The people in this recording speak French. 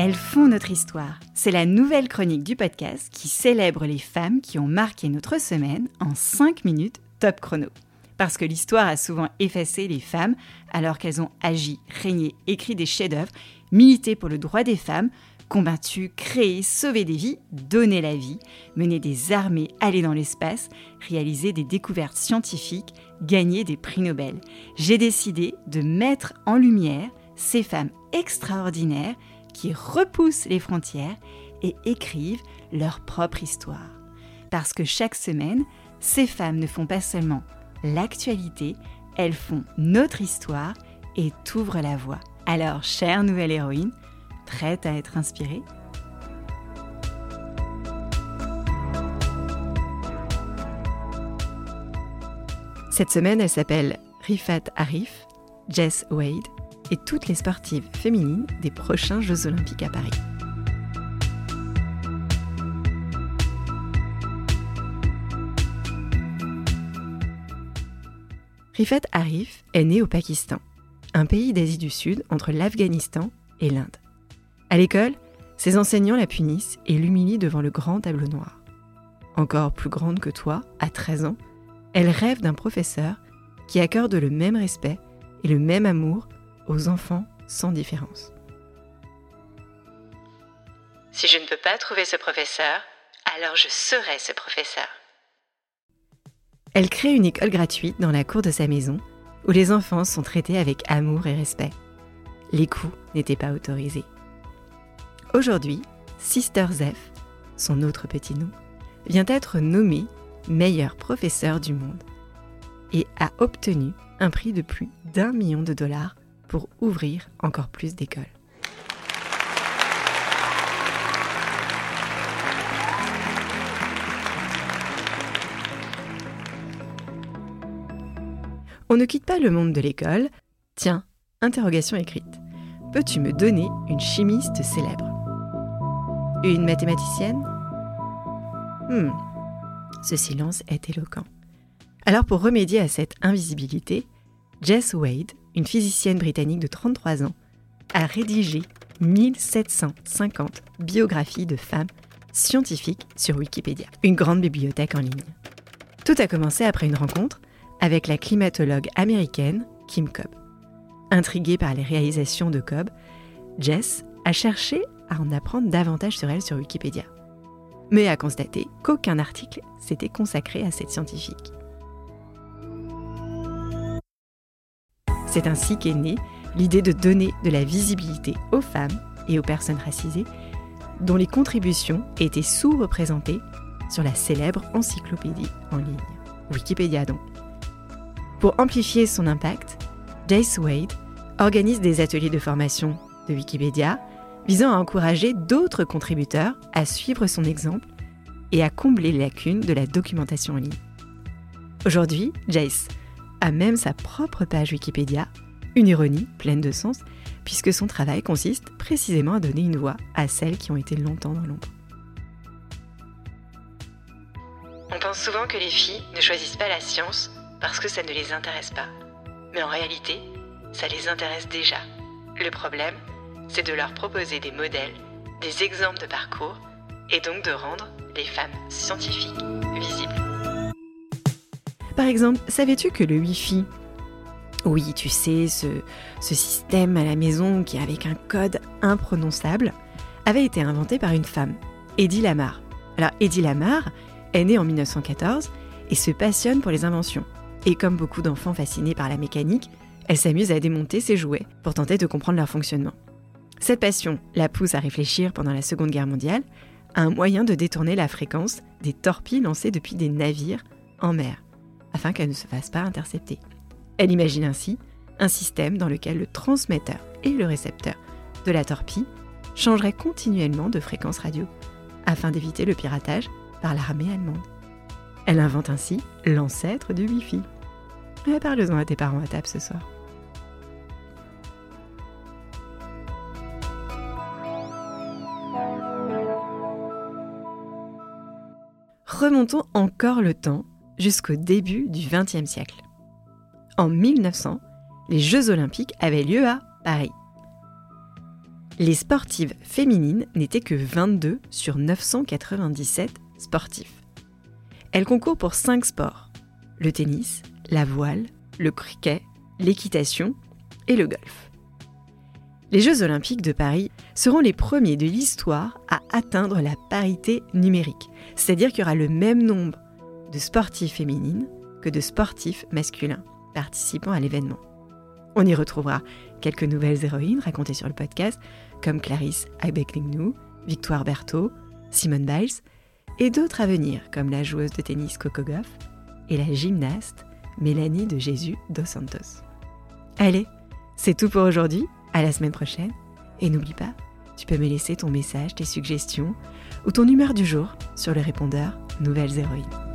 Elles font notre histoire. C'est la nouvelle chronique du podcast qui célèbre les femmes qui ont marqué notre semaine en 5 minutes top chrono. Parce que l'histoire a souvent effacé les femmes alors qu'elles ont agi, régné, écrit des chefs-d'œuvre, milité pour le droit des femmes, combattu, créé, sauvé des vies, donné la vie, mené des armées, allé dans l'espace, réalisé des découvertes scientifiques, gagné des prix Nobel. J'ai décidé de mettre en lumière ces femmes extraordinaires qui repoussent les frontières et écrivent leur propre histoire. Parce que chaque semaine, ces femmes ne font pas seulement l'actualité, elles font notre histoire et t'ouvrent la voie. Alors, chère nouvelle héroïne, prête à être inspirée Cette semaine, elle s'appelle Rifat Arif, Jess Wade et toutes les sportives féminines des prochains Jeux olympiques à Paris. Rifat Arif est née au Pakistan, un pays d'Asie du Sud entre l'Afghanistan et l'Inde. À l'école, ses enseignants la punissent et l'humilient devant le grand tableau noir. Encore plus grande que toi, à 13 ans, elle rêve d'un professeur qui accorde le même respect et le même amour aux enfants sans différence. Si je ne peux pas trouver ce professeur, alors je serai ce professeur. Elle crée une école gratuite dans la cour de sa maison où les enfants sont traités avec amour et respect. Les coups n'étaient pas autorisés. Aujourd'hui, Sister Zeph, son autre petit nom, vient être nommée meilleure professeure du monde et a obtenu un prix de plus d'un million de dollars pour ouvrir encore plus d'écoles. On ne quitte pas le monde de l'école. Tiens, interrogation écrite. Peux-tu me donner une chimiste célèbre? Une mathématicienne? Hmm, ce silence est éloquent. Alors pour remédier à cette invisibilité, Jess Wade, une physicienne britannique de 33 ans, a rédigé 1750 biographies de femmes scientifiques sur Wikipédia, une grande bibliothèque en ligne. Tout a commencé après une rencontre avec la climatologue américaine Kim Cobb. Intriguée par les réalisations de Cobb, Jess a cherché à en apprendre davantage sur elle sur Wikipédia, mais a constaté qu'aucun article s'était consacré à cette scientifique. C'est ainsi qu'est née l'idée de donner de la visibilité aux femmes et aux personnes racisées dont les contributions étaient sous-représentées sur la célèbre encyclopédie en ligne, Wikipédia donc. Pour amplifier son impact, Jace Wade organise des ateliers de formation de Wikipédia visant à encourager d'autres contributeurs à suivre son exemple et à combler les lacunes de la documentation en ligne. Aujourd'hui, Jace a même sa propre page Wikipédia, une ironie pleine de sens, puisque son travail consiste précisément à donner une voix à celles qui ont été longtemps dans l'ombre. On pense souvent que les filles ne choisissent pas la science parce que ça ne les intéresse pas. Mais en réalité, ça les intéresse déjà. Le problème, c'est de leur proposer des modèles, des exemples de parcours, et donc de rendre les femmes scientifiques visibles. Par exemple, savais-tu que le Wi-Fi, oui, tu sais, ce, système à la maison qui est avec un code imprononçable, avait été inventé par une femme, Eddie Lamar. Alors, Eddie Lamar est née en 1914 et se passionne pour les inventions. Et comme beaucoup d'enfants fascinés par la mécanique, elle s'amuse à démonter ses jouets pour tenter de comprendre leur fonctionnement. Cette passion la pousse à réfléchir pendant la Seconde Guerre mondiale à un moyen de détourner la fréquence des torpilles lancées depuis des navires en mer afin qu'elle ne se fasse pas intercepter. Elle imagine ainsi un système dans lequel le transmetteur et le récepteur de la torpille changeraient continuellement de fréquence radio, afin d'éviter le piratage par l'armée allemande. Elle invente ainsi l'ancêtre du Wi-Fi. Parle-en à tes parents à table ce soir. Remontons encore le temps jusqu'au début du XXe siècle. En 1900, les Jeux olympiques avaient lieu à Paris. Les sportives féminines n'étaient que 22 sur 997 sportifs. Elles concourent pour 5 sports le tennis, la voile, le cricket, l'équitation et le golf. Les Jeux olympiques de Paris seront les premiers de l'histoire à atteindre la parité numérique, c'est-à-dire qu'il y aura le même nombre de sportifs féminines que de sportifs masculins participant à l'événement. On y retrouvera quelques nouvelles héroïnes racontées sur le podcast, comme Clarisse Abeklingnou, Victoire Berthaud, Simone Biles, et d'autres à venir, comme la joueuse de tennis Coco Goff et la gymnaste Mélanie de Jésus dos Santos. Allez, c'est tout pour aujourd'hui, à la semaine prochaine, et n'oublie pas, tu peux me laisser ton message, tes suggestions ou ton humeur du jour sur le répondeur Nouvelles Héroïnes.